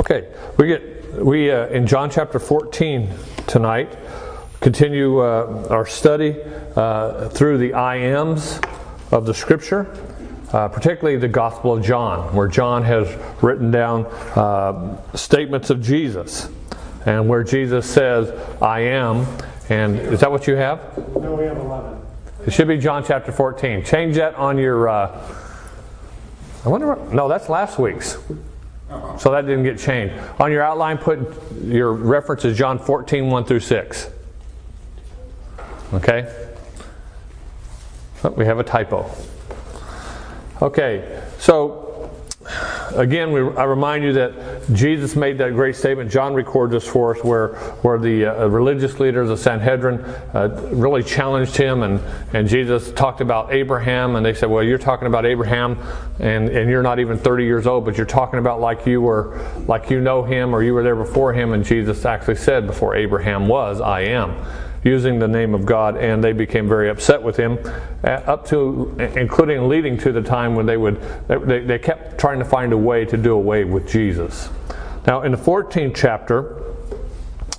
Okay, we get we uh, in John chapter 14 tonight. Continue uh, our study uh, through the I ams of the Scripture, uh, particularly the Gospel of John, where John has written down uh, statements of Jesus, and where Jesus says, "I am." And is that what you have? No, we have 11. It should be John chapter 14. Change that on your. Uh, I wonder. What, no, that's last week's. So that didn't get changed. On your outline, put your reference is John 14, 1 through 6. Okay? Oh, we have a typo. Okay, so again, we, I remind you that Jesus made that great statement. John records this for us, where where the uh, religious leaders, the Sanhedrin, uh, really challenged him, and and Jesus talked about Abraham, and they said, "Well, you're talking about Abraham, and and you're not even 30 years old, but you're talking about like you were, like you know him, or you were there before him." And Jesus actually said, "Before Abraham was, I am." Using the name of God, and they became very upset with him, uh, up to, including leading to the time when they would, they, they kept trying to find a way to do away with Jesus. Now, in the 14th chapter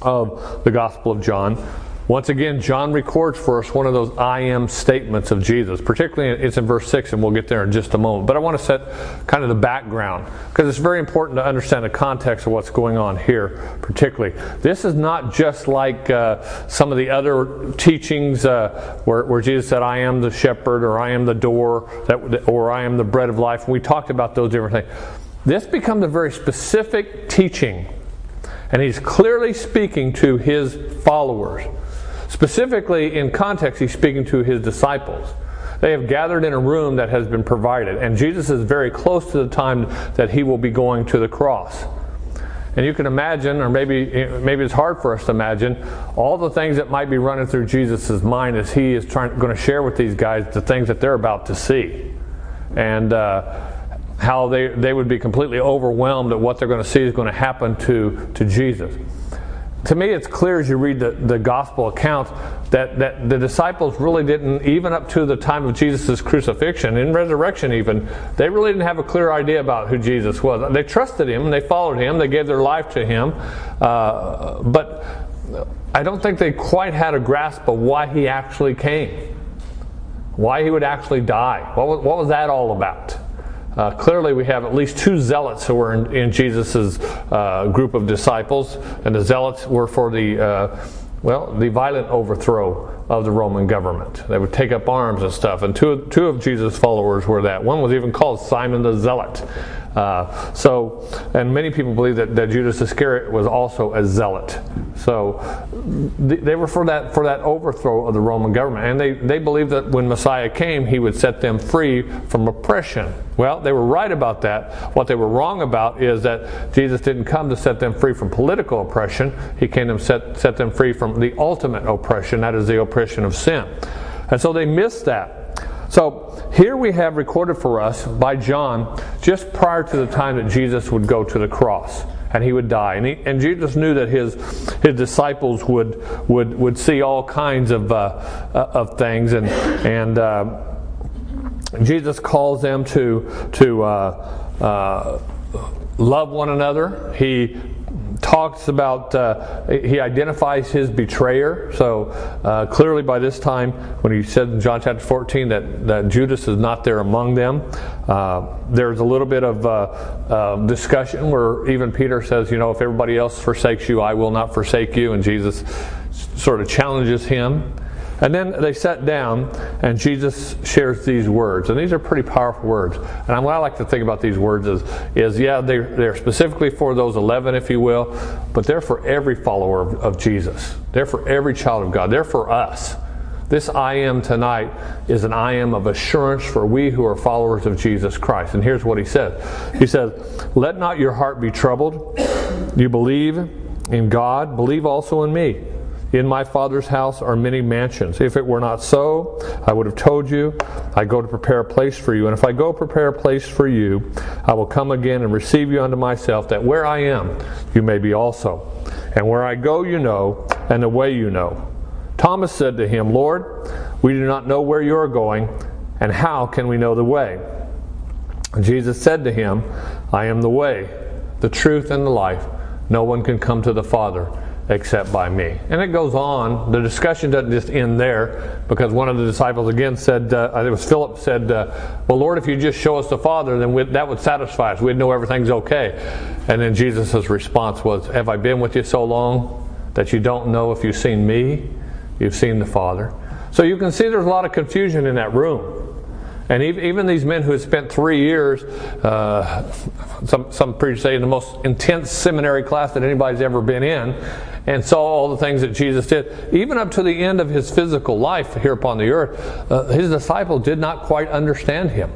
of the Gospel of John, once again, John records for us one of those I am statements of Jesus. Particularly, it's in verse 6, and we'll get there in just a moment. But I want to set kind of the background because it's very important to understand the context of what's going on here, particularly. This is not just like uh, some of the other teachings uh, where, where, Jesus said, I am the shepherd, or I am the door, that, or I am the bread of life. And we talked about those different things. This becomes a very specific teaching, and he's clearly speaking to his followers. Specifically, in context, he's speaking to his disciples. They have gathered in a room that has been provided, and Jesus is very close to the time that he will be going to the cross. And you can imagine, or maybe maybe it's hard for us to imagine, all the things that might be running through Jesus' mind as he is trying going to share with these guys the things that they're about to see, and uh, how they they would be completely overwhelmed at what they're going to see is going to happen to to Jesus to me, it's clear as you read the, the gospel account that, that the disciples really didn't, even up to the time of Jesus' crucifixion, in resurrection even, they really didn't have a clear idea about who Jesus was. They trusted him, they followed him, they gave their life to him, uh, but I don't think they quite had a grasp of why he actually came, why he would actually die. What was, what was that all about? Uh, clearly, we have at least two zealots who were in, in Jesus' uh, group of disciples, and the zealots were for the, uh, well, the violent overthrow of the Roman government. They would take up arms and stuff, and two, two of Jesus' followers were that. One was even called Simon the Zealot. Uh, so, and many people believe that, that Judas Iscariot was also a zealot. So, they were for that for that overthrow of the Roman government, and they they believed that when Messiah came, he would set them free from oppression. Well, they were right about that. What they were wrong about is that Jesus didn't come to set them free from political oppression. He came to set set them free from the ultimate oppression, that is the oppression of sin. And so they missed that. So here we have recorded for us by John just prior to the time that Jesus would go to the cross and he would die. And, he, and Jesus knew that his, his disciples would, would, would see all kinds of, uh, of things. And, and uh, Jesus calls them to, to uh, uh love one another. He talks about, uh, he identifies his betrayer. So uh, clearly by this time, when he said in John chapter 14 that, that Judas is not there among them, uh, there's a little bit of uh, uh, discussion where even Peter says, you know, if everybody else forsakes you, I will not forsake you. And Jesus sort of challenges him. And then they sat down, and Jesus shares these words. And these are pretty powerful words. And what I like to think about these words is, is yeah, they're, they're specifically for those 11, if you will, but they're for every follower of, of Jesus. They're for every child of God. They're for us. This I am tonight is an I am of assurance for we who are followers of Jesus Christ. And here's what he says He says, Let not your heart be troubled. You believe in God, believe also in me. In my Father's house are many mansions. If it were not so, I would have told you, I go to prepare a place for you. And if I go prepare a place for you, I will come again and receive you unto myself, that where I am, you may be also. And where I go, you know, and the way you know. Thomas said to him, Lord, we do not know where you are going, and how can we know the way? Jesus said to him, I am the way, the truth, and the life. No one can come to the Father except by me. And it goes on. The discussion doesn't just end there because one of the disciples again said, uh, it was Philip said, uh, Well, Lord, if you just show us the Father, then we, that would satisfy us. We'd know everything's okay. And then Jesus' response was, Have I been with you so long that you don't know if you've seen me? You've seen the Father. So you can see there's a lot of confusion in that room. And even these men who had spent three years, uh, some, some preachers say in the most intense seminary class that anybody's ever been in, and saw all the things that Jesus did, even up to the end of his physical life here upon the earth, uh, his disciples did not quite understand him.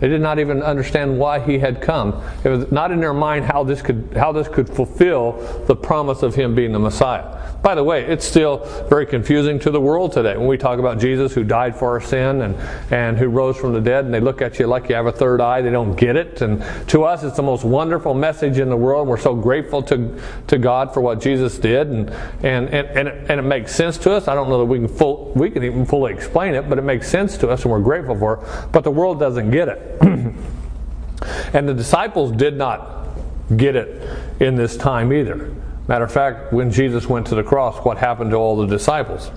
They did not even understand why he had come. It was not in their mind how this could how this could fulfill the promise of him being the Messiah. By the way, it's still very confusing to the world today when we talk about Jesus who died for our sin and, and who rose from the dead, and they look at you like you have a third eye. They don't get it. And to us, it's the most wonderful message in the world. We're so grateful to, to God for what Jesus did, and, and, and, and, it, and it makes sense to us. I don't know that we can, full, we can even fully explain it, but it makes sense to us, and we're grateful for it. But the world doesn't get it. and the disciples did not get it in this time either. Matter of fact, when Jesus went to the cross, what happened to all the disciples?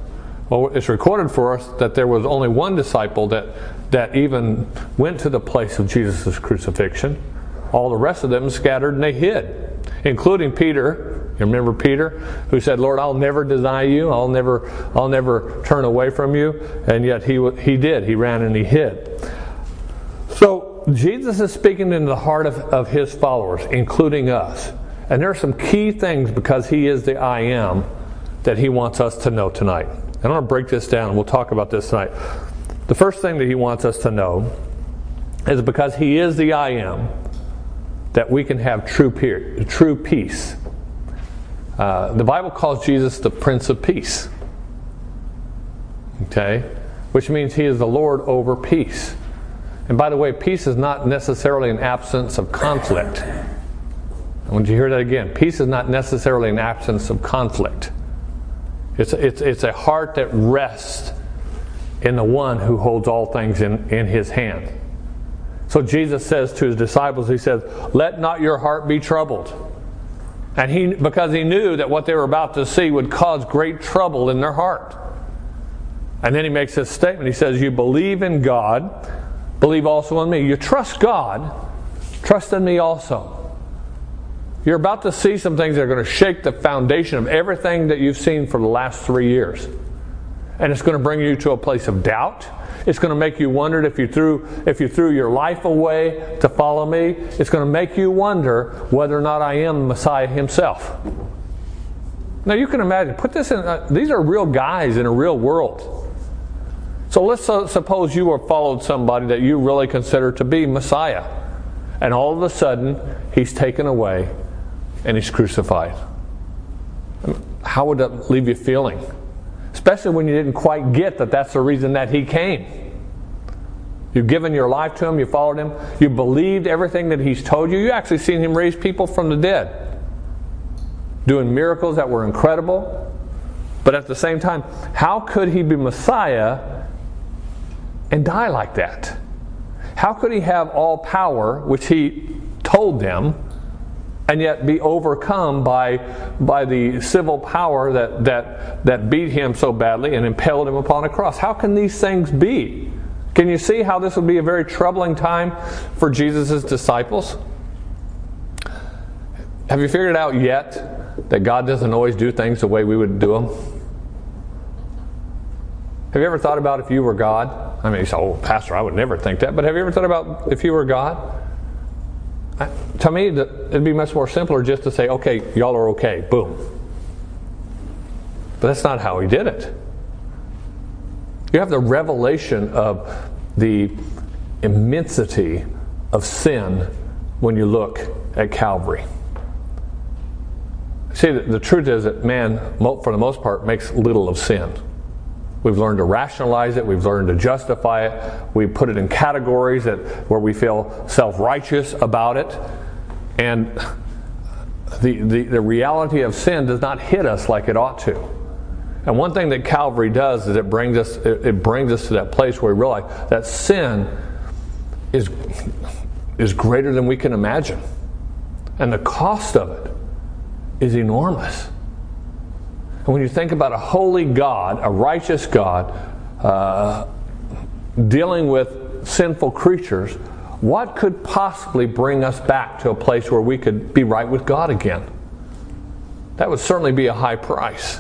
Well, it's recorded for us that there was only one disciple that, that even went to the place of Jesus' crucifixion. All the rest of them scattered and they hid, including Peter. You remember Peter, who said, "Lord, I'll never deny you. I'll never, I'll never turn away from you." And yet he he did. He ran and he hid. Jesus is speaking into the heart of, of his followers, including us. And there are some key things because He is the I am that He wants us to know tonight. And I'm going to break this down and we'll talk about this tonight. The first thing that He wants us to know is because He is the I am that we can have true, peer, true peace. Uh, the Bible calls Jesus the Prince of Peace. Okay? Which means He is the Lord over peace. And by the way, peace is not necessarily an absence of conflict. I want you to hear that again. Peace is not necessarily an absence of conflict. It's, it's, it's a heart that rests in the one who holds all things in, in his hand. So Jesus says to his disciples, He says, Let not your heart be troubled. And he, because he knew that what they were about to see would cause great trouble in their heart. And then he makes this statement. He says, You believe in God, believe also in me. You trust God, trust in me also. You're about to see some things that are going to shake the foundation of everything that you've seen for the last three years. And it's going to bring you to a place of doubt. It's going to make you wonder if you threw if you threw your life away to follow me. It's going to make you wonder whether or not I am the Messiah himself. Now you can imagine. Put this in. Uh, these are real guys in a real world. So let's uh, suppose you have followed somebody that you really consider to be Messiah, and all of a sudden he's taken away and he's crucified. How would that leave you feeling? Especially when you didn't quite get that that's the reason that he came. You've given your life to him, you followed him, you believed everything that he's told you. You actually seen him raise people from the dead, doing miracles that were incredible. But at the same time, how could he be Messiah and die like that? How could he have all power, which he told them, and yet be overcome by, by the civil power that, that, that beat him so badly and impaled him upon a cross. How can these things be? Can you see how this would be a very troubling time for Jesus' disciples? Have you figured out yet that God doesn't always do things the way we would do them? Have you ever thought about if you were God? I mean, you say, oh, Pastor, I would never think that. But have you ever thought about if you were God? to me, it'd be much more simpler just to say, okay, y'all are okay, boom. But that's not how he did it. You have the revelation of the immensity of sin when you look at Calvary. See, the, truth is that man, for the most part, makes little of sin. We've learned to rationalize it. We've learned to justify it. We put it in categories that where we feel self-righteous about it. And the, the, the reality of sin does not hit us like it ought to. And one thing that Calvary does is it brings us it, it brings us to that place where we realize that sin is is greater than we can imagine. And the cost of it is enormous. And when you think about a holy God, a righteous God, uh, dealing with sinful creatures, what could possibly bring us back to a place where we could be right with God again? That would certainly be a high price.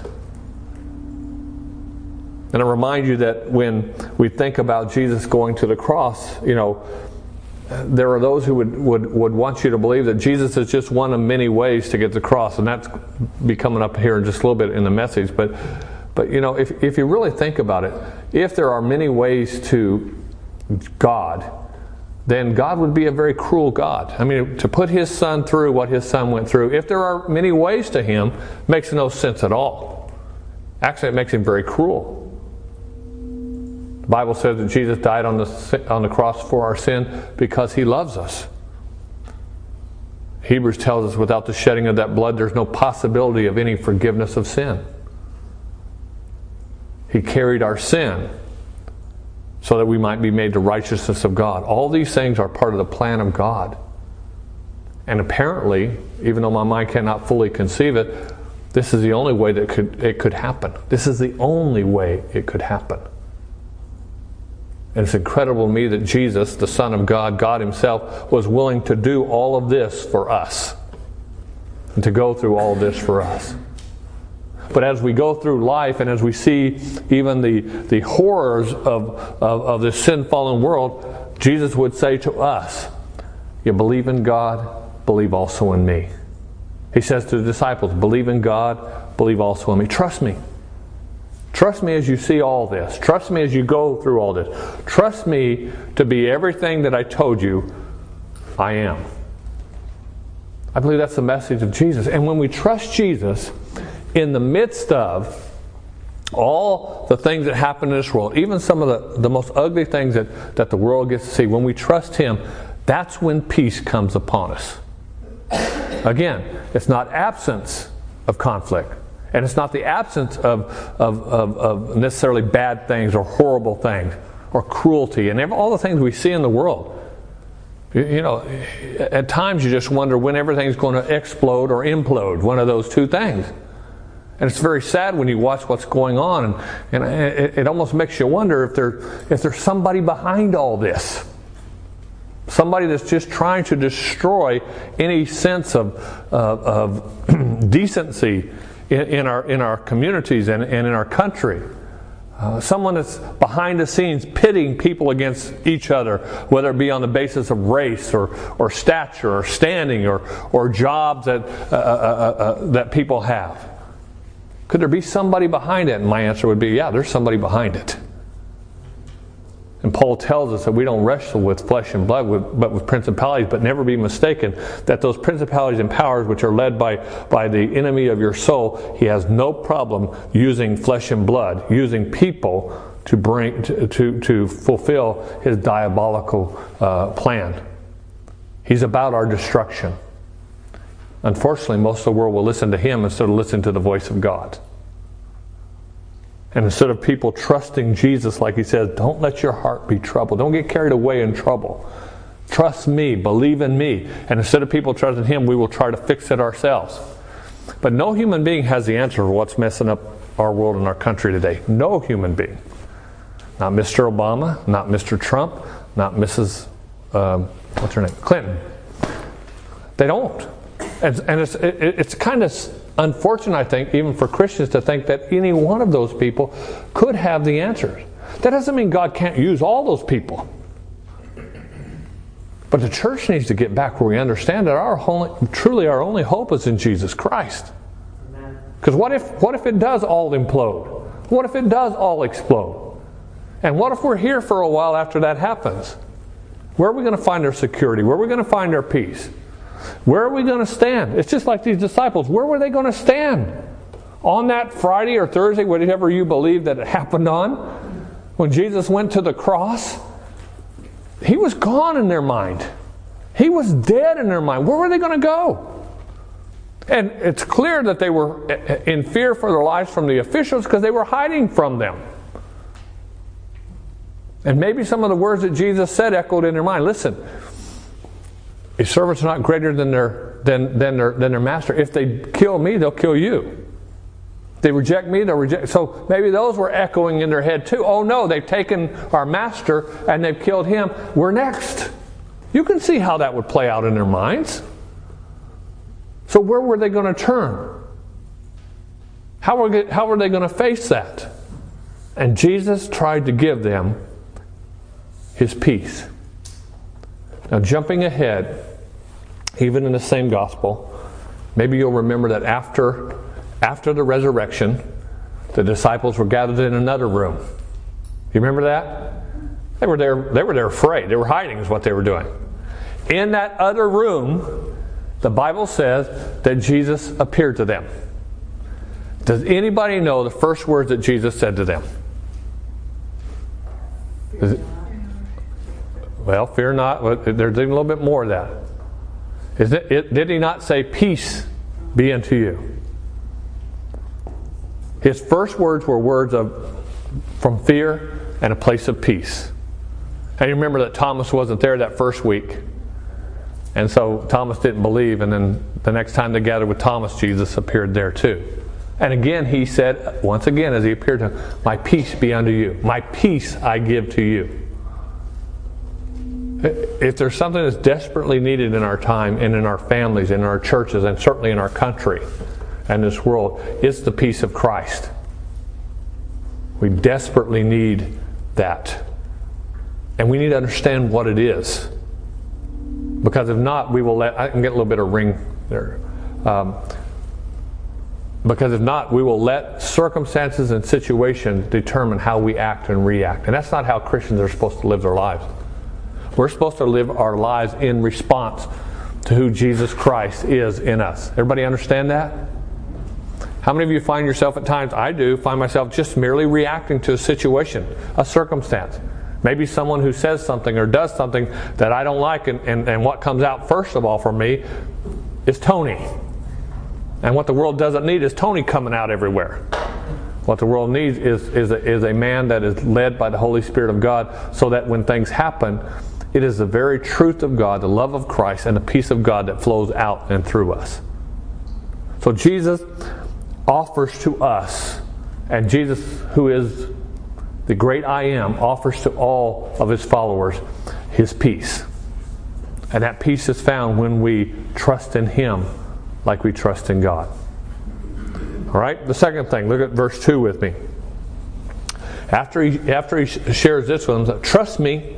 And I remind you that when we think about Jesus going to the cross, you know, there are those who would, would, would want you to believe that Jesus is just one of many ways to get to the cross, and that's be coming up here in just a little bit in the message. But, but you know, if, if you really think about it, if there are many ways to God, then God would be a very cruel God. I mean, to put his son through what his son went through, if there are many ways to him, makes no sense at all. Actually, it makes him very cruel. The Bible says that Jesus died on the, on the cross for our sin because he loves us. Hebrews tells us without the shedding of that blood, there's no possibility of any forgiveness of sin. He carried our sin so that we might be made the righteousness of God. All these things are part of the plan of God. And apparently, even though my mind cannot fully conceive it, this is the only way that could, it could happen. This is the only way it could happen. And it's incredible to me that Jesus, the Son of God, God Himself, was willing to do all of this for us. And to go through all this for us. But as we go through life and as we see even the, the horrors of, of, of this sin fallen world, Jesus would say to us, You believe in God, believe also in me. He says to the disciples, Believe in God, believe also in me. Trust me. Trust me as you see all this. Trust me as you go through all this. Trust me to be everything that I told you I am. I believe that's the message of Jesus. And when we trust Jesus in the midst of all the things that happen in this world, even some of the, the most ugly things that, that the world gets to see, when we trust Him, that's when peace comes upon us. Again, it's not absence of conflict. And it's not the absence of, of, of, of necessarily bad things or horrible things or cruelty and all the things we see in the world. You, know, at times you just wonder when everything's going to explode or implode, one of those two things. And it's very sad when you watch what's going on, and, and it, it almost makes you wonder if, there, if there's somebody behind all this. Somebody that's just trying to destroy any sense of, of, of decency in, in, our, in our communities and, and in our country. Uh, someone that's behind the scenes pitting people against each other, whether it be on the basis of race or, or stature or standing or, or jobs that, uh, uh, uh, uh that people have. Could there be somebody behind it? And my answer would be yeah, there's somebody behind it. And Paul tells us that we don't wrestle with flesh and blood, but with principalities, but never be mistaken that those principalities and powers which are led by, by the enemy of your soul, he has no problem using flesh and blood, using people to bring to, to, to fulfill his diabolical uh, plan. He's about our destruction. Unfortunately, most of the world will listen to him instead of listening to the voice of God. And instead of people trusting Jesus, like he says, don't let your heart be troubled. Don't get carried away in trouble. Trust me, believe in me. And instead of people trusting him, we will try to fix it ourselves. But no human being has the answer for what's messing up our world and our country today. No human being. Not Mr. Obama, not Mr. Trump, not Mrs. Um, what's her name? Clinton. They don't. And, and it's, it, it's kind of unfortunate, I think, even for Christians to think that any one of those people could have the answers. That doesn't mean God can't use all those people. But the church needs to get back where we understand that our only, truly our only hope is in Jesus Christ. Because what if, what if it does all implode? What if it does all explode? And what if we're here for a while after that happens? Where are we going to find our security? Where are we going to find our peace? Where are we going to stand? It's just like these disciples. Where were they going to stand? On that Friday or Thursday, whatever you believe that it happened on, when Jesus went to the cross, he was gone in their mind. He was dead in their mind. Where were they going to go? And it's clear that they were in fear for their lives from the officials because they were hiding from them. And maybe some of the words that Jesus said echoed in their mind. Listen, If servants are not greater than their, than, than, their, than their master, if they kill me, they'll kill you. They reject me, they'll reject. So maybe those were echoing in their head too. Oh no, they've taken our master and they've killed him. We're next. You can see how that would play out in their minds. So where were they going to turn? How were how were they going to face that? And Jesus tried to give them his peace. Now, jumping ahead, even in the same gospel, maybe you'll remember that after, after the resurrection, the disciples were gathered in another room. You remember that? They were there, they were there afraid. They were hiding, is what they were doing. In that other room, the Bible says that Jesus appeared to them. Does anybody know the first words that Jesus said to them? Well, fear not. There's even a little bit more of that. Is it, it, did he not say, Peace be unto you? His first words were words of from fear and a place of peace. And you remember that Thomas wasn't there that first week. And so Thomas didn't believe, and then the next time they gathered with Thomas, Jesus appeared there too. And again, he said, once again, as he appeared to him, My peace be unto you. My peace I give to you. If there's something that's desperately needed in our time and in our families, in our churches, and certainly in our country and this world, it's the peace of Christ. We desperately need that. And we need to understand what it is. Because if not, we will let, I can get a little bit of ring there. Um, because if not, we will let circumstances and situations determine how we act and react. And that's not how Christians are supposed to live their lives. We're supposed to live our lives in response to who Jesus Christ is in us. Everybody understand that? How many of you find yourself at times, I do, find myself just merely reacting to a situation, a circumstance? Maybe someone who says something or does something that I don't like, and, and, and what comes out first of all for me is Tony. And what the world doesn't need is Tony coming out everywhere. What the world needs is, is, a, is a man that is led by the Holy Spirit of God so that when things happen, it is the very truth of God, the love of Christ, and the peace of God that flows out and through us. So Jesus offers to us, and Jesus, who is the great I am offers to all of his followers his peace. And that peace is found when we trust in him like we trust in God. All right, the second thing, look at verse 2 with me. After he, after he shares this one, trust me.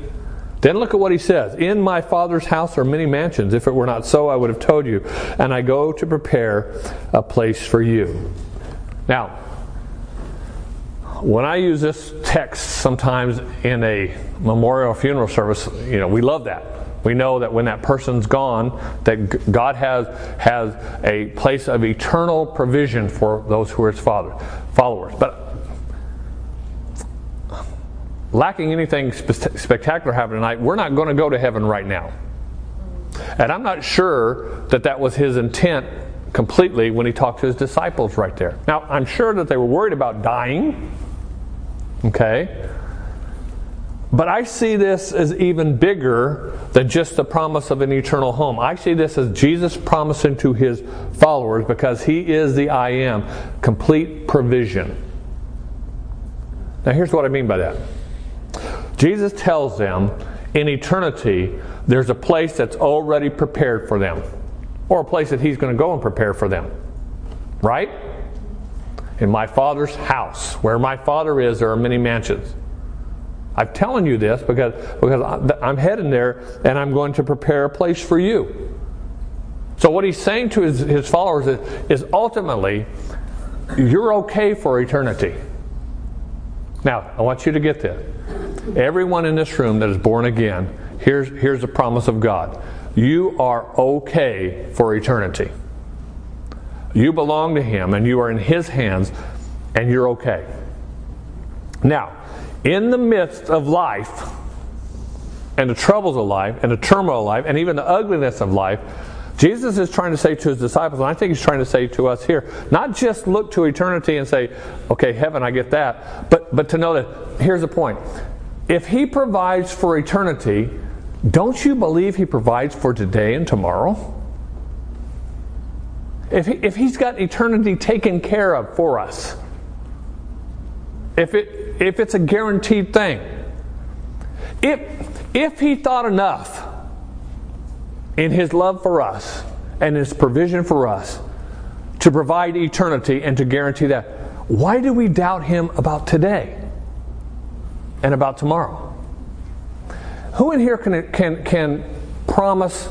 Then look at what he says. In my Father's house are many mansions. If it were not so, I would have told you. And I go to prepare a place for you. Now, when I use this text sometimes in a memorial funeral service, you know, we love that. We know that when that person's gone, that God has has a place of eternal provision for those who are His father, followers. But lacking anything spe- spectacular happening tonight, we're not going to go to heaven right now. And I'm not sure that that was His intent completely when He talked to His disciples right there. Now, I'm sure that they were worried about dying Okay? But I see this as even bigger than just the promise of an eternal home. I see this as Jesus promising to his followers because he is the I am, complete provision. Now, here's what I mean by that Jesus tells them in eternity there's a place that's already prepared for them, or a place that he's going to go and prepare for them. Right? in my Father's house. Where my Father is, there are many mansions. I'm telling you this because, because I'm heading there and I'm going to prepare a place for you. So, what he's saying to his, his followers is, is ultimately, you're okay for eternity. Now, I want you to get this. Everyone in this room that is born again, here's, here's the promise of God. You are okay for eternity. You belong to Him and you are in His hands and you're okay. Now, in the midst of life and the troubles of life and the turmoil of life and even the ugliness of life, Jesus is trying to say to his disciples, and I think he's trying to say to us here, not just look to eternity and say, okay, heaven, I get that, but, but to know that, here's the point. If he provides for eternity, don't you believe He provides for today and tomorrow? If, he, if He's got eternity taken care of for us, if, it, if it's a guaranteed thing, if, if He thought enough in His love for us and His provision for us to provide eternity and to guarantee that, why do we doubt Him about today and about tomorrow? Who in here can, can, can promise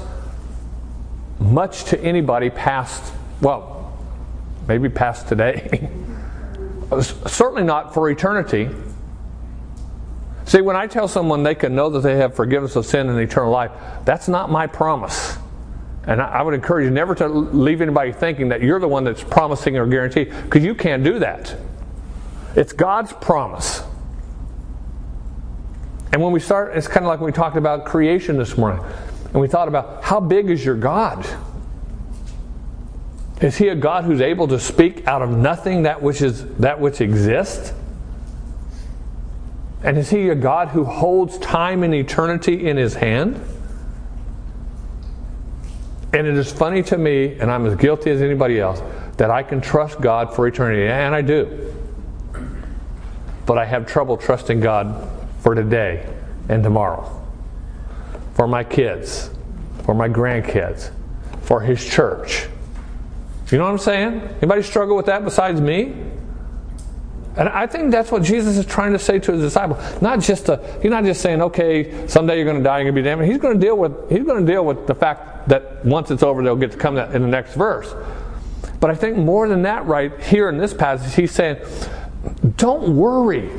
much to anybody past, well, maybe past today? Certainly not for eternity. See, when I tell someone they can know that they have forgiveness of sin and eternal life, that's not my promise. And I would encourage you never to leave anybody thinking that you're the one that's promising or guaranteeing, because you can't do that. It's God's promise. And when we start, it's kind of like when we talked about creation this morning, and we thought about how big is your God? Is he a God who's able to speak out of nothing that which is that which exists? And is he a God who holds time and eternity in his hand? And it is funny to me, and I'm as guilty as anybody else, that I can trust God for eternity, and I do. But I have trouble trusting God for today and tomorrow, for my kids, for my grandkids, for His church. You know what I'm saying? Anybody struggle with that besides me? And I think that's what Jesus is trying to say to his disciples. Not just a, he's not just saying, okay, someday you're going to die, you're going to be damned. He's going to deal with he's going to deal with the fact that once it's over, they'll get to come in the next verse. But I think more than that, right here in this passage, he's saying, don't worry,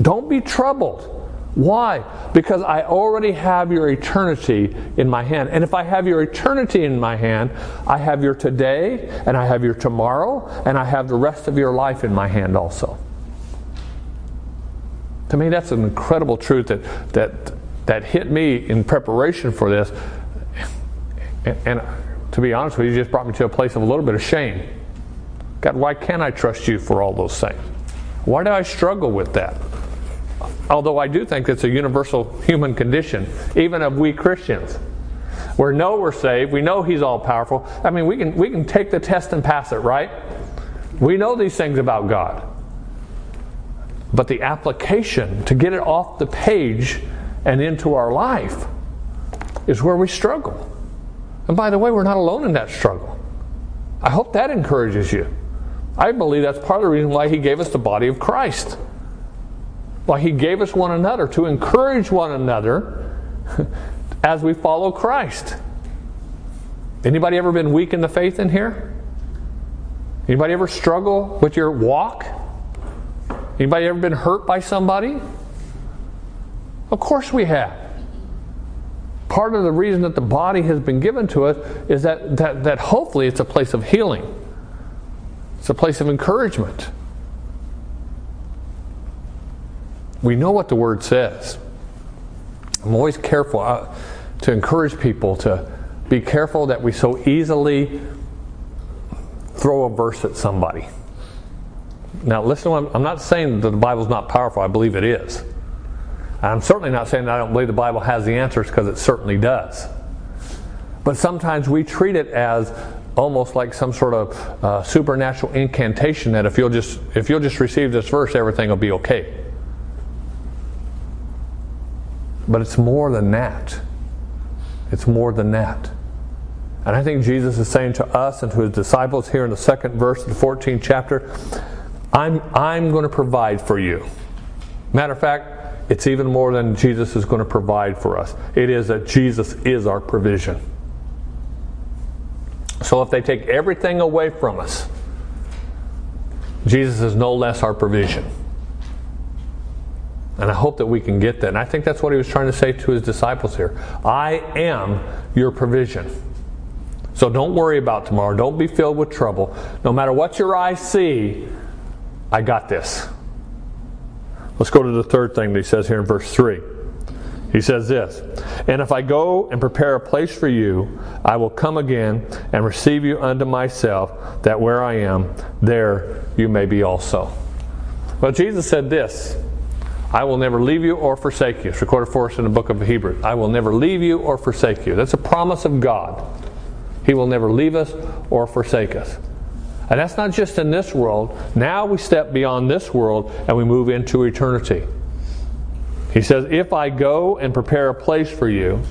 don't be troubled. Why? Because I already have your eternity in my hand. And if I have your eternity in my hand, I have your today, and I have your tomorrow, and I have the rest of your life in my hand also. To me, that's an incredible truth that, that, that hit me in preparation for this. And, and to be honest with you, just brought me to a place of a little bit of shame. God, why can't I trust you for all those things? Why do I struggle with that? Although I do think it's a universal human condition, even of we Christians. We know we're saved, we know He's all powerful. I mean, we can, we can take the test and pass it, right? We know these things about God. But the application to get it off the page and into our life is where we struggle. And by the way, we're not alone in that struggle. I hope that encourages you. I believe that's part of the reason why He gave us the body of Christ why he gave us one another to encourage one another as we follow Christ. Anybody ever been weak in the faith in here? Anybody ever struggle with your walk? Anybody ever been hurt by somebody? Of course we have. Part of the reason that the body has been given to us is that, that, that hopefully it's a place of healing. It's a place of encouragement. we know what the Word says. I'm always careful uh, to encourage people to be careful that we so easily throw a verse at somebody. Now, listen, I'm not saying that the Bible's not powerful, I believe it is. I'm certainly not saying that I don't believe the Bible has the answers because it certainly does. But sometimes we treat it as almost like some sort of uh, supernatural incantation that if you'll just if you'll just receive this verse, everything will be okay. But it's more than that. It's more than that. And I think Jesus is saying to us and to his disciples here in the second verse of the 14th chapter, I'm, I'm going to provide for you. Matter of fact, it's even more than Jesus is going to provide for us. It is that Jesus is our provision. So if they take everything away from us, Jesus is no less our provision. And I hope that we can get that. And I think that's what he was trying to say to his disciples here. I am your provision. So don't worry about tomorrow. Don't be filled with trouble. No matter what your eyes see, I got this. Let's go to the third thing that he says here in verse 3. He says this And if I go and prepare a place for you, I will come again and receive you unto myself, that where I am, there you may be also. Well, Jesus said this I will never leave you or forsake you. It's recorded for us in the book of Hebrews. I will never leave you or forsake you. That's a promise of God. He will never leave us or forsake us. And that's not just in this world. Now we step beyond this world and we move into eternity. He says, If I go and prepare a place for you,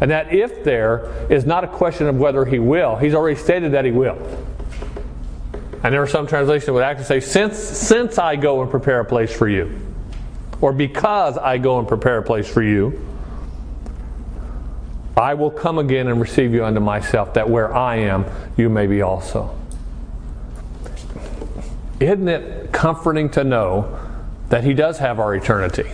and that if there is not a question of whether he will, he's already stated that he will. And there are some translations that would actually say, since, since I go and prepare a place for you, or because I go and prepare a place for you, I will come again and receive you unto myself, that where I am, you may be also. Isn't it comforting to know that He does have our eternity?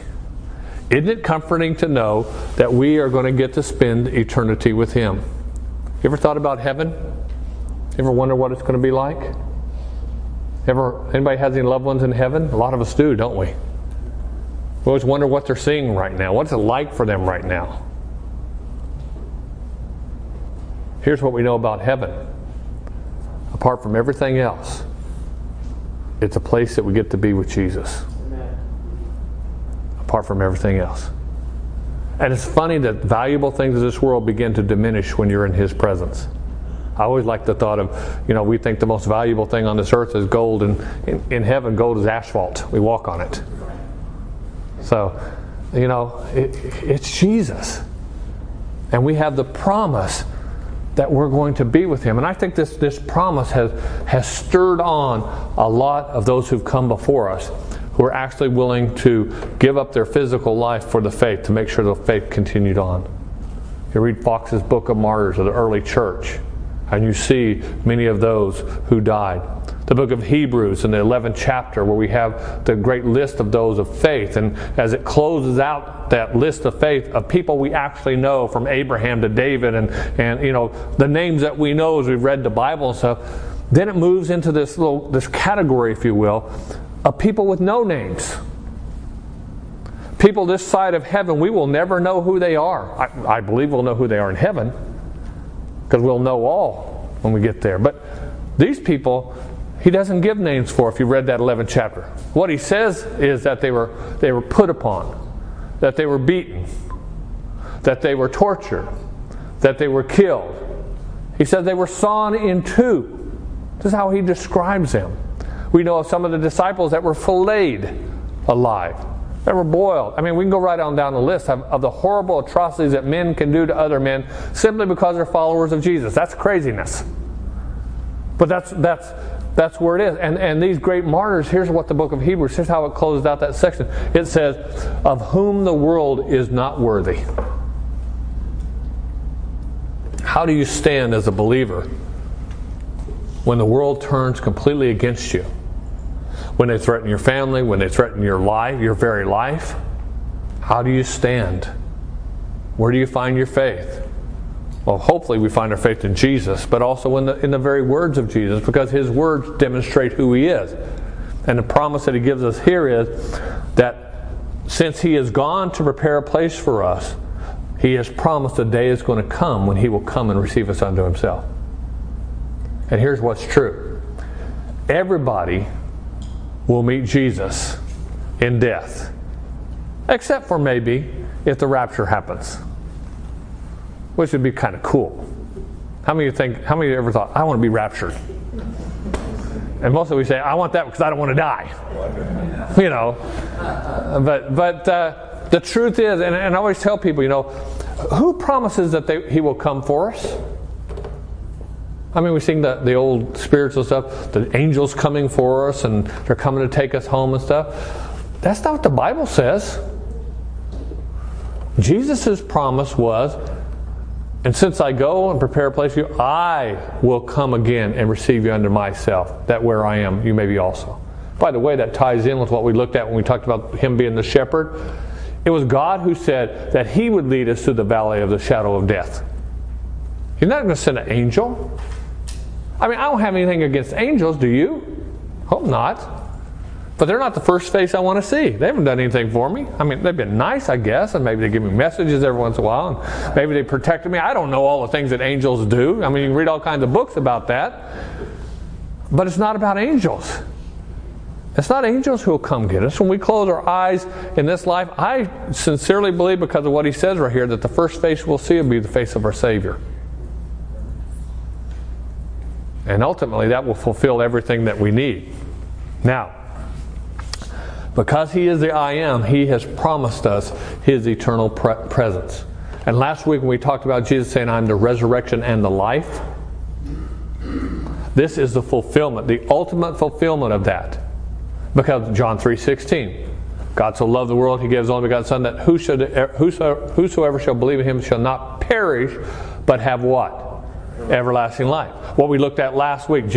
Isn't it comforting to know that we are going to get to spend eternity with Him? You ever thought about heaven? Ever wonder what it's going to be like? Ever anybody has any loved ones in heaven? A lot of us do, don't we? We always wonder what they're seeing right now. What's it like for them right now? Here's what we know about heaven. Apart from everything else, it's a place that we get to be with Jesus. Apart from everything else. And it's funny that valuable things of this world begin to diminish when you're in His presence. I always like the thought of, you know, we think the most valuable thing on this earth is gold, and in, in heaven, gold is asphalt. We walk on it. So, you know, it, it's Jesus. And we have the promise that we're going to be with him. And I think this, this promise has, has stirred on a lot of those who've come before us who are actually willing to give up their physical life for the faith to make sure the faith continued on. You read Foxe's Book of Martyrs of the early church and you see many of those who died. The book of Hebrews in the 11th chapter, where we have the great list of those of faith. And as it closes out that list of faith of people we actually know, from Abraham to David, and, and you know, the names that we know as we've read the Bible and stuff, then it moves into this little this category, if you will, of people with no names. People this side of heaven, we will never know who they are. I, I believe we'll know who they are in heaven because we'll know all when we get there. But these people, he doesn't give names for if you read that 11th chapter. What he says is that they were, they were put upon, that they were beaten, that they were tortured, that they were killed. He says they were sawn in two. This is how he describes them. We know of some of the disciples that were filleted alive that were boiled. I mean, we can go right on down the list of, of, the horrible atrocities that men can do to other men simply because they're followers of Jesus. That's craziness. But that's that's that's where it is. And and these great martyrs, here's what the book of Hebrews, here's how it closes out that section. It says, Of whom the world is not worthy. How do you stand as a believer when the world turns completely against you? When they threaten your family, when they threaten your life, your very life? How do you stand? Where do you find your faith? Well, hopefully we find our faith in Jesus, but also in the, in the very words of Jesus, because his words demonstrate who he is. And the promise that he gives us here is that since he has gone to prepare a place for us, he has promised a day is going to come when he will come and receive us unto himself. And here's what's true everybody will meet Jesus in death. Except for maybe if the rapture happens, which would be kind of cool. How many of you think, how many of you ever thought, I want to be raptured? And most of you say, I want that because I don't want to die. You know. But, but uh, the truth is, and, and I always tell people, you know, who promises that they, he will come for us? I mean, we sing the, the old spiritual stuff, the angels coming for us and they're coming to take us home and stuff. That's not what the Bible says. Jesus' promise was, and since I go and prepare a place for you, I will come again and receive you unto myself, that where I am, you may be also. By the way, that ties in with what we looked at when we talked about him being the shepherd. It was God who said that he would lead us through the valley of the shadow of death. He's not going to send an angel. I mean, I don't have anything against angels, do you? Hope not. But they're not the first face I want to see. They haven't done anything for me. I mean, they've been nice, I guess, and maybe they give me messages every once in a while, and maybe they protected me. I don't know all the things that angels do. I mean, you can read all kinds of books about that. But it's not about angels. It's not angels who will come get us. When we close our eyes in this life, I sincerely believe, because of what he says right here, that the first face we'll see will be the face of our Savior. And ultimately, that will fulfill everything that we need. Now, because He is the I am, He has promised us His eternal pre- presence. And last week, when we talked about Jesus saying, I'm the resurrection and the life, this is the fulfillment, the ultimate fulfillment of that. Because John 3.16, God so loved the world, He gave His only begotten Son, that whosoever shall believe in Him shall not perish, but have what? Everlasting life. What we looked at last week,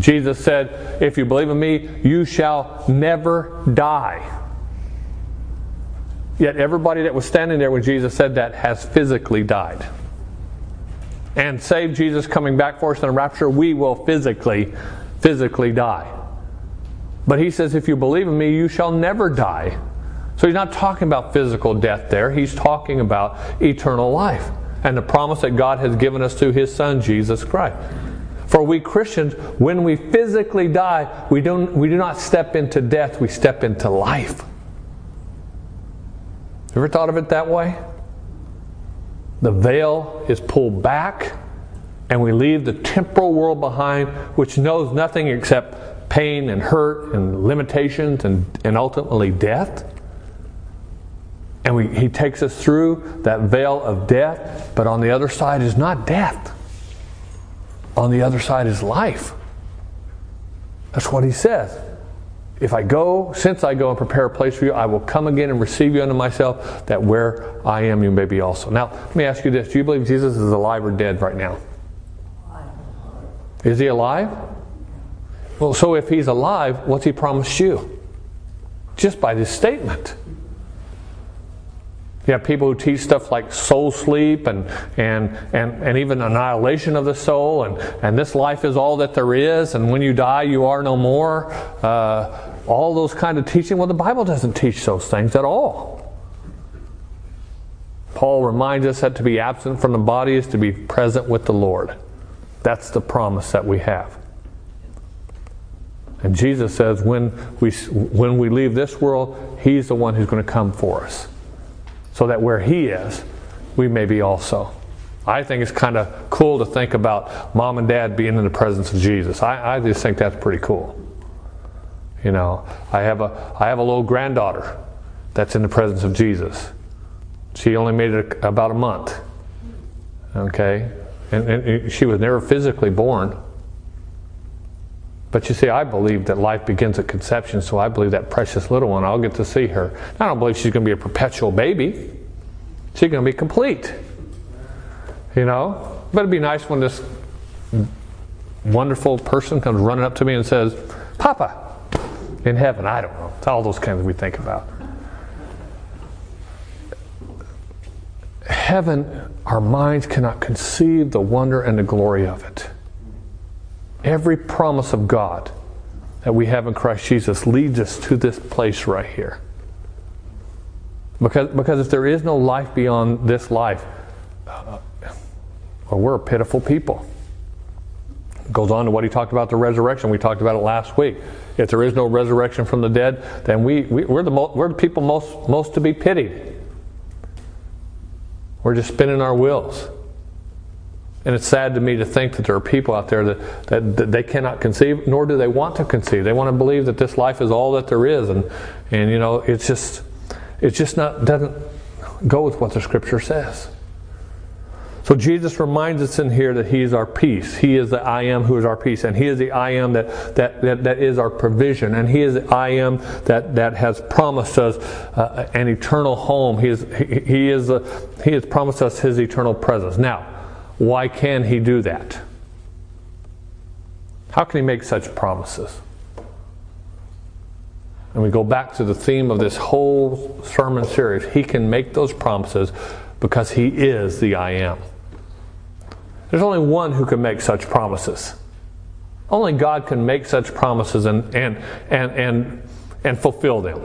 Jesus said, If you believe in me, you shall never die. Yet everybody that was standing there when Jesus said that has physically died. And save Jesus coming back for us in a rapture, we will physically, physically die. But he says, If you believe in me, you shall never die. So he's not talking about physical death there, he's talking about eternal life and the promise that God has given us through his Son, Jesus Christ. For we Christians, when we physically die, we, don't, we do not step into death, we step into life. Ever thought of it that way? The veil is pulled back, and we leave the temporal world behind, which knows nothing except pain and hurt and limitations and, and ultimately death. And we, he takes us through that veil of death, but on the other side is not death on the other side is life. That's what he says. If I go, since I go and prepare a place for you, I will come again and receive you unto myself, that where I am, you may be also. Now, let me ask you this Do you believe Jesus is alive or dead right now? Is he alive? Well, so if he's alive, what's he promised you? Just by this statement. You have people who teach stuff like soul sleep and, and, and, and even annihilation of the soul, and, and this life is all that there is, and when you die, you are no more. Uh, all those kind of teaching. Well, the Bible doesn't teach those things at all. Paul reminds us that to be absent from the body is to be present with the Lord. That's the promise that we have. And Jesus says when we, when we leave this world, He's the one who's going to come for us so that where He is, we may be also. I think it's kind of cool to think about mom and dad being in the presence of Jesus. I, I just think that's pretty cool. You know, I have a I have a little granddaughter that's in the presence of Jesus. She only made it about a month. Okay, and, and she was never physically born. But you see, I believe that life begins at conception, so I believe that precious little one, I'll get to see her. I don't believe she's going to be a perpetual baby. She's going to be complete. You know? But it'd be nice when this wonderful person comes running up to me and says, Papa, in heaven. I don't know. It's all those kinds we think about. Heaven, our minds cannot conceive the wonder and the glory of it. Every promise of God that we have in Christ Jesus leads us to this place right here. Because, because if there is no life beyond this life, uh, well, we're a pitiful people. goes on to what he talked about the resurrection. We talked about it last week. If there is no resurrection from the dead, then we, we, are the, we're the people most, most to be pitied. We're just spinning our wheels. And it's sad to me to think that there are people out there that, that, that, they cannot conceive, nor do they want to conceive. They want to believe that this life is all that there is, and and you know it's just it's just not doesn't go with what the Scripture says. So Jesus reminds us in here that He is our peace. He is the I am who is our peace, and He is the I am that that that, that is our provision, and He is the I am that that has promised us uh, an eternal home. He is He, he is a, He has promised us His eternal presence. Now. Why can he do that? How can he make such promises? And we go back to the theme of this whole sermon series. He can make those promises because he is the I am. There's only one who can make such promises. Only God can make such promises and, and, and, and, and fulfill them.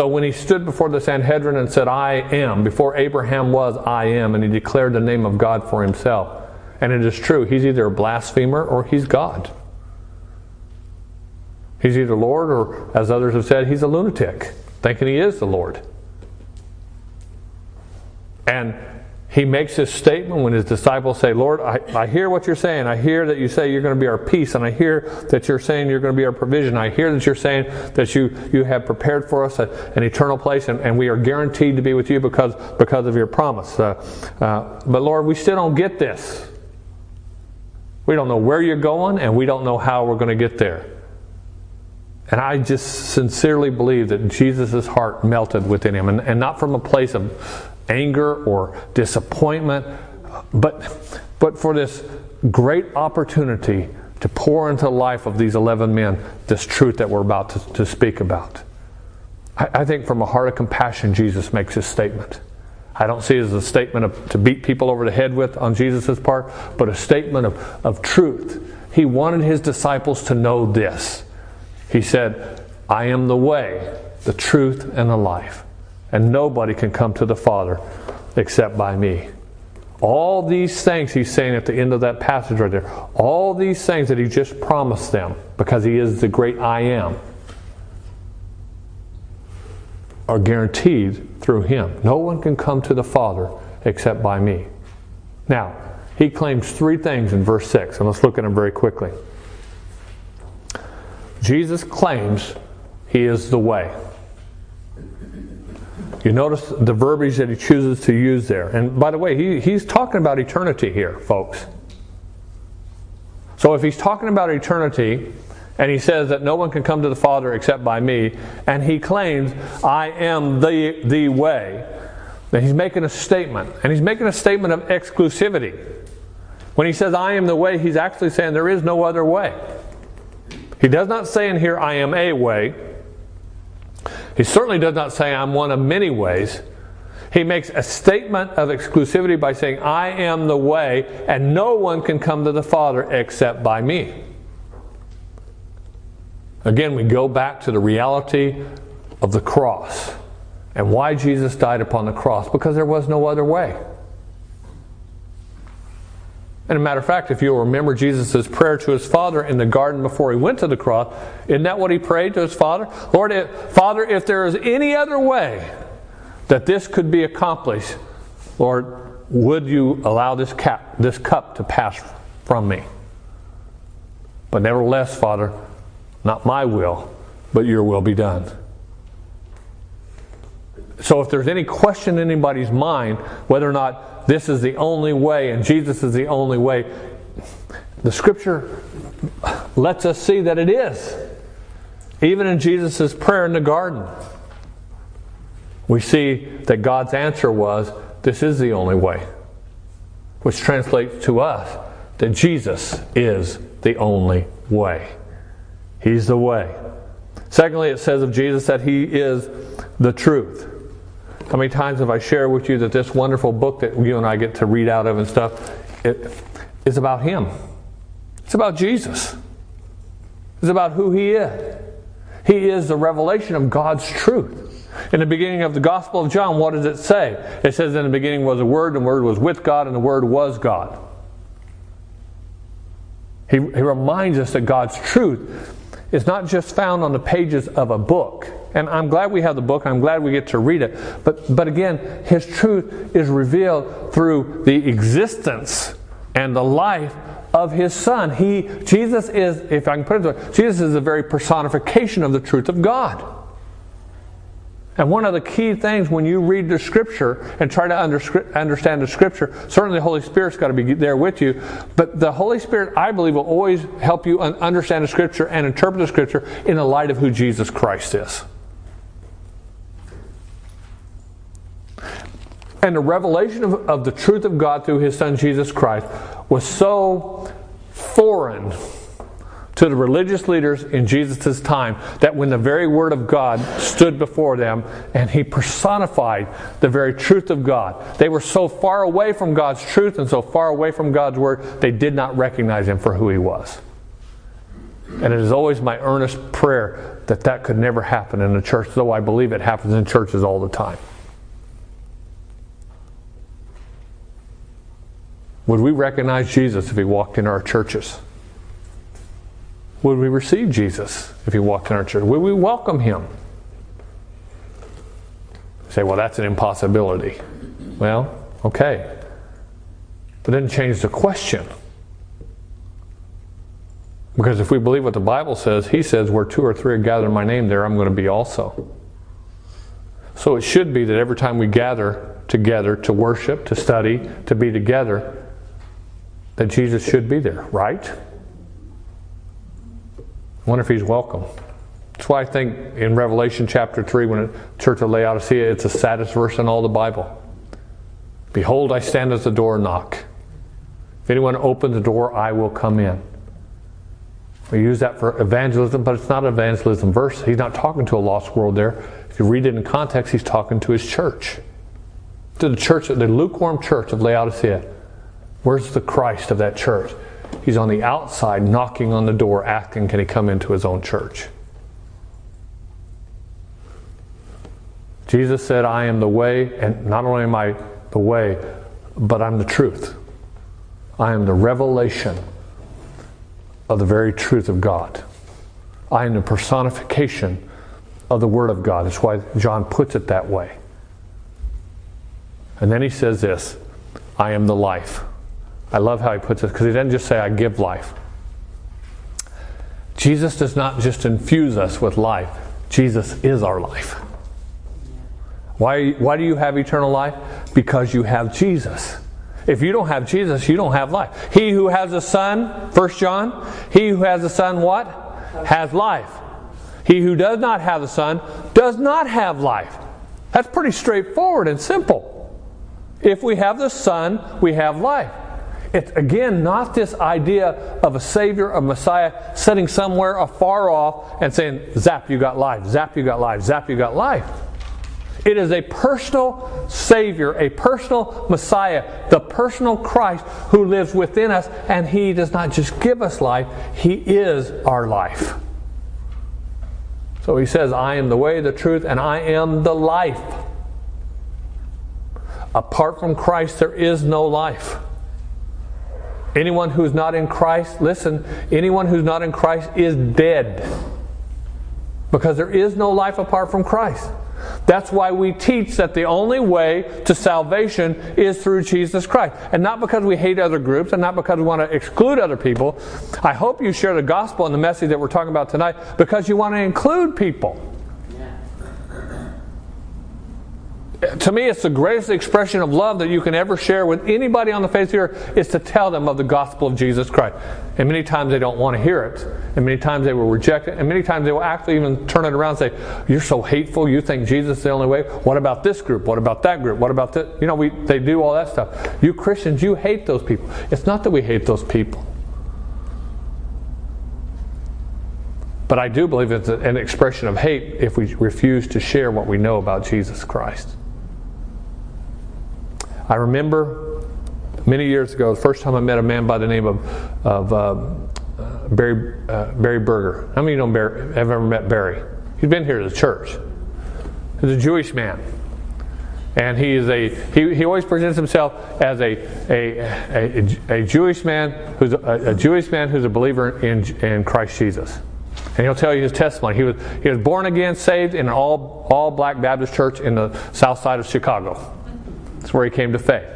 So when he stood before the Sanhedrin and said, I am, before Abraham was, I am, and he declared the name of God for himself. And it is true, he's either a blasphemer or he's God. He's either Lord or, as others have said, he's a lunatic, thinking he is the Lord. And he makes this statement when his disciples say, Lord, I, I hear what you're saying. I hear that you say you're going to be our peace, and I hear that you're saying you're going to be our provision. I hear that you're saying that you, you have prepared for us a, an eternal place, and, and we are guaranteed to be with you because, because of your promise. Uh, uh, but Lord, we still don't get this. We don't know where you're going, and we don't know how we're going to get there. And I just sincerely believe that Jesus' heart melted within him, and, and not from a place of anger or disappointment, but, but for this great opportunity to pour into the life of these 11 men this truth that we're about to, to speak about. I, I, think from a heart of compassion, Jesus makes this statement. I don't see it as a statement of, to beat people over the head with on Jesus' part, but a statement of, of truth. He wanted his disciples to know this. He said, I am the way, the truth, and the life and nobody can come to the Father except by me. All these things he's saying at the end of that passage right there, all these things that he just promised them because he is the great I am, are guaranteed through him. No one can come to the Father except by me. Now, he claims three things in verse 6, and let's look at them very quickly. Jesus claims he is the way. You notice the verbiage that he chooses to use there. And by the way, he, he's talking about eternity here, folks. So if he's talking about eternity, and he says that no one can come to the Father except by me, and he claims, I am the, the way, then he's making a statement. And he's making a statement of exclusivity. When he says, I am the way, he's actually saying there is no other way. He does not say in here, I am a way. He certainly does not say, I'm one of many ways. He makes a statement of exclusivity by saying, I am the way, and no one can come to the Father except by me. Again, we go back to the reality of the cross and why Jesus died upon the cross because there was no other way. And a matter of fact, if you'll remember Jesus' prayer to his Father in the garden before he went to the cross, isn't that what he prayed to his Father? Lord, if, Father, if there is any other way that this could be accomplished, Lord, would you allow this, cap, this cup to pass from me? But nevertheless, Father, not my will, but your will be done. So if there's any question in anybody's mind whether or not this is the only way and Jesus is the only way. The scripture lets us see that it is. Even in Jesus' prayer in the garden, we see that God's answer was, This is the only way. Which translates to us that Jesus is the only way. He's the way. Secondly, it says of Jesus that He is the truth. How many times have I shared with you that this wonderful book that you and I get to read out of and stuff it, is about Him? It's about Jesus. It's about who He is. He is the revelation of God's truth. In the beginning of the Gospel of John, what does it say? It says, In the beginning was a Word, and the Word was with God, and the Word was God. He, he reminds us that God's truth is not just found on the pages of a book and I'm glad we have the book. I'm glad we get to read it. But, but again, His truth is revealed through the existence and the life of His Son. He, Jesus is, if I can put it this way, Jesus is a very personification of the truth of God. And one of the key things when you read the Scripture and try to understand the Scripture, certainly the Holy Spirit's got to be there with you, but the Holy Spirit, I believe, will always help you understand the Scripture and interpret the Scripture in the light of who Jesus Christ is. And the revelation of, of the truth of God through his son Jesus Christ was so foreign to the religious leaders in Jesus' time that when the very Word of God stood before them and He personified the very truth of God, they were so far away from God's truth and so far away from God's Word, they did not recognize Him for who He was. And it is always my earnest prayer that that could never happen in the church, though I believe it happens in churches all the time. Would we recognize Jesus if he walked in our churches? Would we receive Jesus if he walked in our church? Would we welcome him? Say, well, that's an impossibility. Well, okay. But then change the question. Because if we believe what the Bible says, he says, where two or three are gathered in my name, there I'm going to be also. So it should be that every time we gather together to worship, to study, to be together, that Jesus should be there, right? I wonder if he's welcome. That's why I think in Revelation chapter 3, when the church of Laodicea, it's the saddest verse in all the Bible. Behold, I stand at the door and knock. If anyone opens the door, I will come in. We use that for evangelism, but it's not an evangelism verse. He's not talking to a lost world there. If you read it in context, he's talking to his church. To the church, the lukewarm church of Laodicea. Where's the Christ of that church? He's on the outside knocking on the door, asking, can he come into his own church? Jesus said, I am the way, and not only am I the way, but I'm the truth. I am the revelation of the very truth of God. I am the personification of the Word of God. That's why John puts it that way. And then he says this I am the life. I love how he puts it because he doesn't just say, I give life. Jesus does not just infuse us with life, Jesus is our life. Why, why do you have eternal life? Because you have Jesus. If you don't have Jesus, you don't have life. He who has a son, First John, he who has a son what? Has life. He who does not have a son does not have life. That's pretty straightforward and simple. If we have the son, we have life. It's again not this idea of a Savior, a Messiah, sitting somewhere afar off and saying, Zap, you got life, zap, you got life, zap, you got life. It is a personal Savior, a personal Messiah, the personal Christ who lives within us, and He does not just give us life, He is our life. So He says, I am the way, the truth, and I am the life. Apart from Christ, there is no life. Anyone who's not in Christ, listen, anyone who's not in Christ is dead. Because there is no life apart from Christ. That's why we teach that the only way to salvation is through Jesus Christ. And not because we hate other groups and not because we want to exclude other people. I hope you share the gospel and the message that we're talking about tonight because you want to include people. To me, it's the greatest expression of love that you can ever share with anybody on the face of the earth is to tell them of the gospel of Jesus Christ. And many times they don't want to hear it. And many times they will reject it. And many times they will actually even turn it around and say, You're so hateful. You think Jesus is the only way. What about this group? What about that group? What about this? You know, we, they do all that stuff. You Christians, you hate those people. It's not that we hate those people. But I do believe it's an expression of hate if we refuse to share what we know about Jesus Christ. I remember many years ago, the first time I met a man by the name of, of uh, Barry, uh, Barry Berger. How many of you know Barry, have ever met Barry? He's been here to the church. He's a Jewish man. And he is a he, he always presents himself as a a, a, a Jewish man who's a, a, Jewish man who's a believer in in Christ Jesus. And he'll tell you his testimony. He was he was born again, saved in an all all black Baptist church in the south side of Chicago. That's where he came to faith.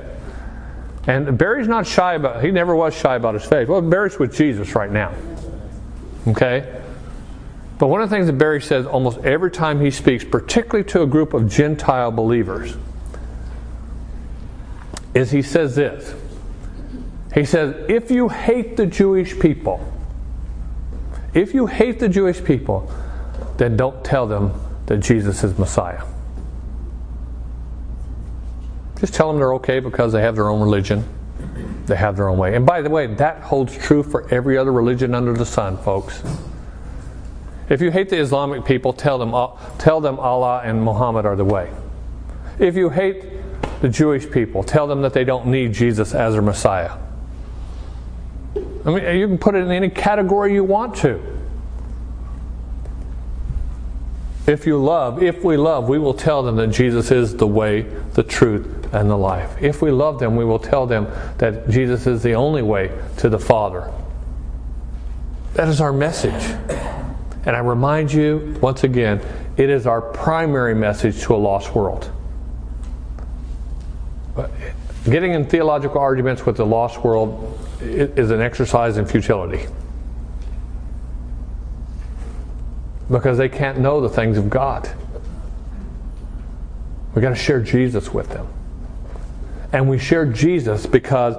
And Barry's not shy about, he never was shy about his faith. Well, Barry's with Jesus right now. Okay? But one of the things that Barry says almost every time he speaks, particularly to a group of Gentile believers, is he says this. He says, if you hate the Jewish people, if you hate the Jewish people, then don't tell them that Jesus is Messiah. Just tell them they're okay because they have their own religion. They have their own way. And by the way, that holds true for every other religion under the sun, folks. If you hate the Islamic people, tell them, tell them Allah and Muhammad are the way. If you hate the Jewish people, tell them that they don't need Jesus as their Messiah. I mean, you can put it in any category you want to. If you love, if we love, we will tell them that Jesus is the way, the truth, and the life. If we love them, we will tell them that Jesus is the only way to the Father. That is our message. And I remind you, once again, it is our primary message to a lost world. But getting in theological arguments with the lost world is an exercise in futility. Because they can't know the things of God. We got to share Jesus with them. And we share Jesus because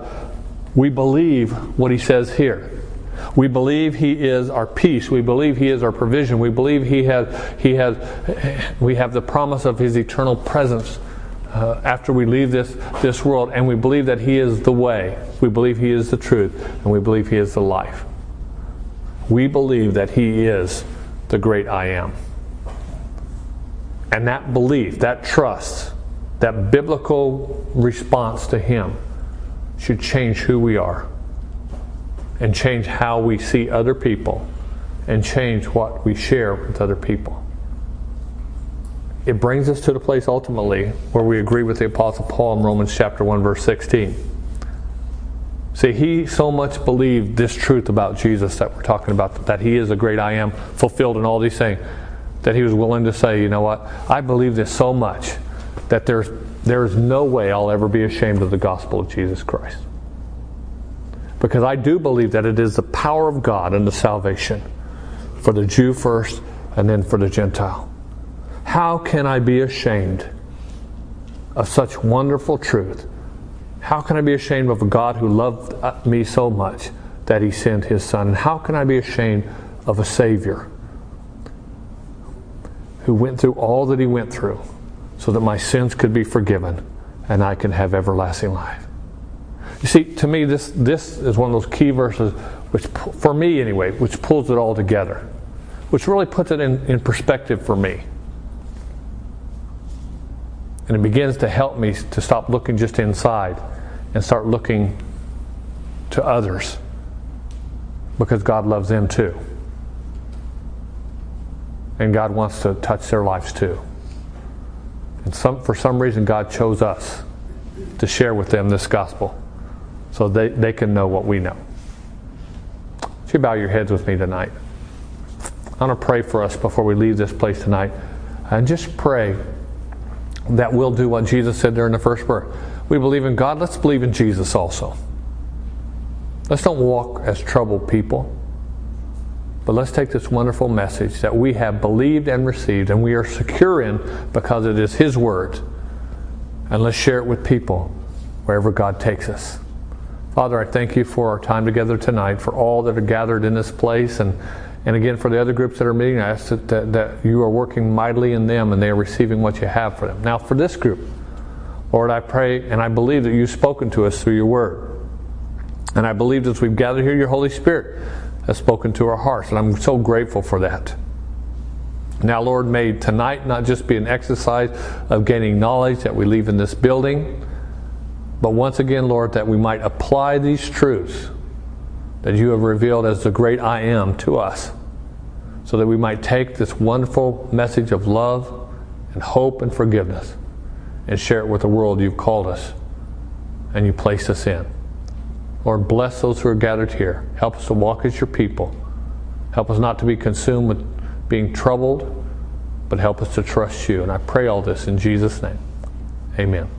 we believe what he says here. We believe He is our peace. We believe He is our provision. We believe He has, He has, we have the promise of His eternal presence uh, after we leave this, this world. And we believe that He is the way. We believe He is the truth. And we believe He is the life. We believe that He is the great I am. And that belief, that trust, that biblical response to Him should change who we are and change how we see other people and change what we share with other people. It brings us to the place ultimately where we agree with the Apostle Paul in Romans chapter 1, verse 16. See, he so much believed this truth about Jesus that we're talking about, that he is a great I am, fulfilled in all these things, that he was willing to say, you know what, I believe this so much that there's, there's no way I'll ever be ashamed of the gospel of Jesus Christ because I do believe that it is the power of God and the salvation for the Jew first and then for the Gentile. How can I be ashamed of such wonderful truth? How can I be ashamed of a God who loved uh, me so much that he sent his son? And how can I be ashamed of a Savior who went through all that he went through so that my sins could be forgiven and I can have everlasting life? You see, to me, this, this is one of those key verses, which, for me anyway, which pulls it all together, which really puts it in, in perspective for me. And it begins to help me to stop looking just inside and start looking to others because God loves them too. And God wants to touch their lives too. And some, for some reason, God chose us to share with them this gospel so they, they can know what we know. Would you bow your heads with me tonight? I want to pray for us before we leave this place tonight. And just pray that we'll do what Jesus said in the first verse. We believe in God, let's believe in Jesus also. Let's don't walk as troubled people, but let's take this wonderful message that we have believed and received and we are secure in because it is His Word, and let's share it with people wherever God takes us. Father, I thank you for our time together tonight, for all that are gathered in this place, and, and again for the other groups that are meeting. I ask that, that, that you are working mightily in them and they are receiving what you have for them. Now, for this group, Lord, I pray and I believe that you've spoken to us through your word. And I believe that as we've gathered here, your Holy Spirit has spoken to our hearts, and I'm so grateful for that. Now, Lord, may tonight not just be an exercise of gaining knowledge that we leave in this building but once again, Lord, that we might apply these truths that you have revealed as the great I am to us, so that we might take this wonderful message of love and hope and forgiveness and share it with the world you've called us and you placed us in. Lord, bless those who are gathered here. Help us to walk as your people. Help us not to be consumed with being troubled, but help us to trust you. And I pray all this in Jesus' name. Amen.